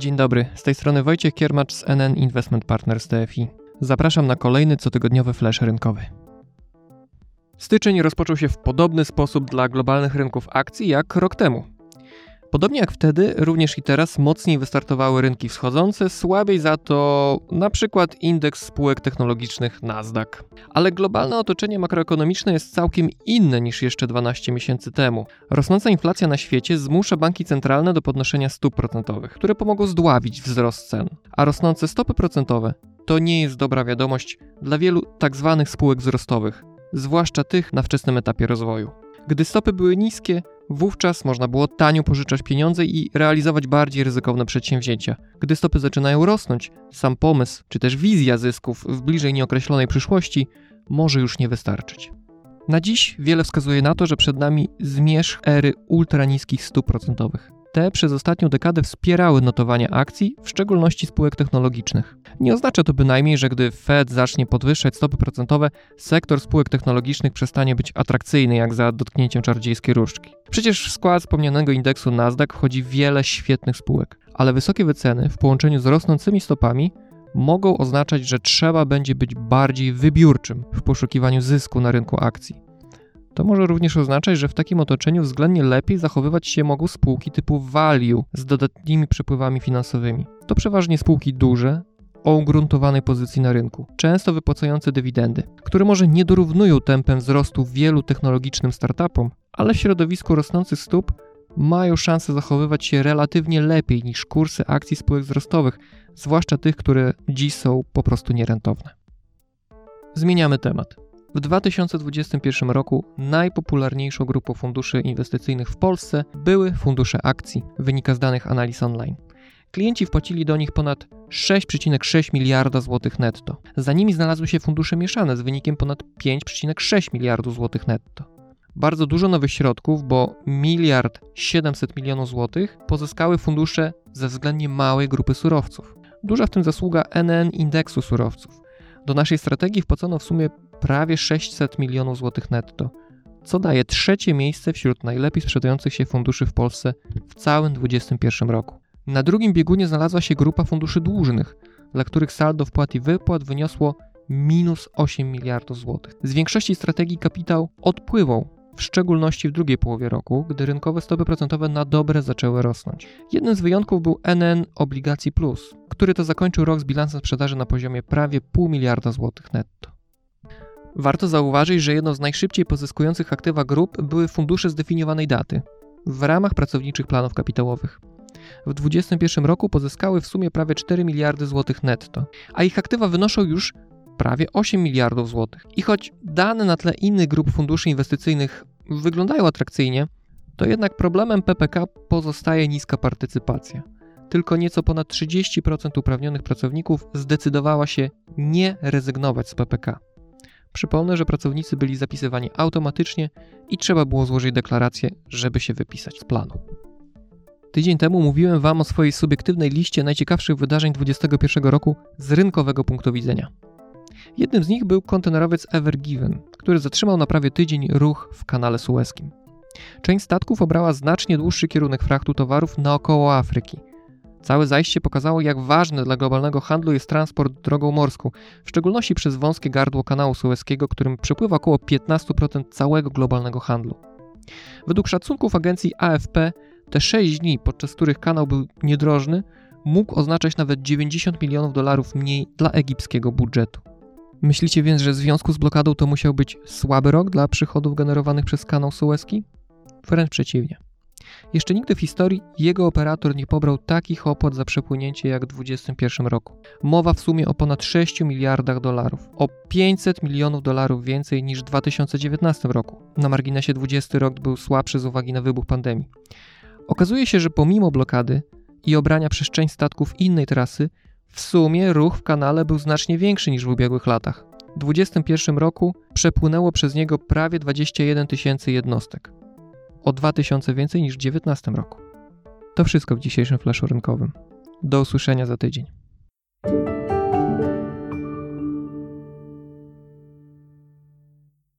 Dzień dobry, z tej strony Wojciech Kiermacz z NN Investment Partners TFI. Zapraszam na kolejny cotygodniowy flash rynkowy. Styczeń rozpoczął się w podobny sposób dla globalnych rynków akcji jak rok temu. Podobnie jak wtedy, również i teraz mocniej wystartowały rynki wschodzące, słabiej za to na przykład indeks spółek technologicznych Nasdaq. Ale globalne otoczenie makroekonomiczne jest całkiem inne niż jeszcze 12 miesięcy temu. Rosnąca inflacja na świecie zmusza banki centralne do podnoszenia stóp procentowych, które pomogą zdławić wzrost cen. A rosnące stopy procentowe to nie jest dobra wiadomość dla wielu tzw. Tak spółek wzrostowych, zwłaszcza tych na wczesnym etapie rozwoju. Gdy stopy były niskie, wówczas można było tanio pożyczać pieniądze i realizować bardziej ryzykowne przedsięwzięcia. Gdy stopy zaczynają rosnąć, sam pomysł czy też wizja zysków w bliżej nieokreślonej przyszłości może już nie wystarczyć. Na dziś wiele wskazuje na to, że przed nami zmierzch ery ultraniskich stóp procentowych. Te przez ostatnią dekadę wspierały notowania akcji, w szczególności spółek technologicznych. Nie oznacza to bynajmniej, że gdy Fed zacznie podwyższać stopy procentowe, sektor spółek technologicznych przestanie być atrakcyjny jak za dotknięciem czarodziejskiej różdżki. Przecież w skład wspomnianego indeksu Nasdaq wchodzi wiele świetnych spółek, ale wysokie wyceny w połączeniu z rosnącymi stopami mogą oznaczać, że trzeba będzie być bardziej wybiórczym w poszukiwaniu zysku na rynku akcji. To może również oznaczać, że w takim otoczeniu względnie lepiej zachowywać się mogą spółki typu value z dodatnimi przepływami finansowymi. To przeważnie spółki duże, o ugruntowanej pozycji na rynku, często wypłacające dywidendy, które może nie dorównują tempem wzrostu wielu technologicznym startupom, ale w środowisku rosnących stóp mają szansę zachowywać się relatywnie lepiej niż kursy akcji spółek wzrostowych, zwłaszcza tych, które dziś są po prostu nierentowne. Zmieniamy temat. W 2021 roku najpopularniejszą grupą funduszy inwestycyjnych w Polsce były fundusze akcji, wynika z danych analiz online. Klienci wpłacili do nich ponad 6,6 miliarda złotych netto. Za nimi znalazły się fundusze mieszane z wynikiem ponad 5,6 miliardów złotych netto. Bardzo dużo nowych środków, bo miliard 700 milionów złotych pozyskały fundusze ze względnie małej grupy surowców. Duża w tym zasługa NN indeksu surowców. Do naszej strategii wpłacono w sumie prawie 600 milionów złotych netto, co daje trzecie miejsce wśród najlepiej sprzedających się funduszy w Polsce w całym 2021 roku. Na drugim biegunie znalazła się grupa funduszy dłużnych, dla których saldo wpłat i wypłat wyniosło minus 8 miliardów złotych. Z większości strategii kapitał odpływał, w szczególności w drugiej połowie roku, gdy rynkowe stopy procentowe na dobre zaczęły rosnąć. Jednym z wyjątków był NN Obligacji Plus, który to zakończył rok z bilansem sprzedaży na poziomie prawie pół miliarda złotych netto. Warto zauważyć, że jedną z najszybciej pozyskujących aktywa grup były fundusze zdefiniowanej daty w ramach pracowniczych planów kapitałowych. W 2021 roku pozyskały w sumie prawie 4 miliardy złotych netto, a ich aktywa wynoszą już prawie 8 miliardów złotych. I choć dane na tle innych grup funduszy inwestycyjnych wyglądają atrakcyjnie, to jednak problemem PPK pozostaje niska partycypacja. Tylko nieco ponad 30% uprawnionych pracowników zdecydowała się nie rezygnować z PPK. Przypomnę, że pracownicy byli zapisywani automatycznie i trzeba było złożyć deklarację, żeby się wypisać z planu. Tydzień temu mówiłem Wam o swojej subiektywnej liście najciekawszych wydarzeń 2021 roku z rynkowego punktu widzenia. Jednym z nich był kontenerowiec Ever Given, który zatrzymał na prawie tydzień ruch w kanale sueskim. Część statków obrała znacznie dłuższy kierunek frachtu towarów naokoło Afryki, Całe zajście pokazało, jak ważny dla globalnego handlu jest transport drogą morską, w szczególności przez wąskie gardło kanału sueskiego, którym przepływa około 15% całego globalnego handlu. Według szacunków agencji AFP, te 6 dni, podczas których kanał był niedrożny, mógł oznaczać nawet 90 milionów dolarów mniej dla egipskiego budżetu. Myślicie więc, że w związku z blokadą to musiał być słaby rok dla przychodów generowanych przez kanał sueski? Wręcz przeciwnie. Jeszcze nigdy w historii jego operator nie pobrał takich opłat za przepłynięcie jak w 2021 roku. Mowa w sumie o ponad 6 miliardach dolarów, o 500 milionów dolarów więcej niż w 2019 roku. Na marginesie 20 rok był słabszy z uwagi na wybuch pandemii. Okazuje się, że pomimo blokady i obrania przez część statków innej trasy, w sumie ruch w kanale był znacznie większy niż w ubiegłych latach. W 2021 roku przepłynęło przez niego prawie 21 tysięcy jednostek o 2000 więcej niż w 2019 roku. To wszystko w dzisiejszym flaszu rynkowym. Do usłyszenia za tydzień.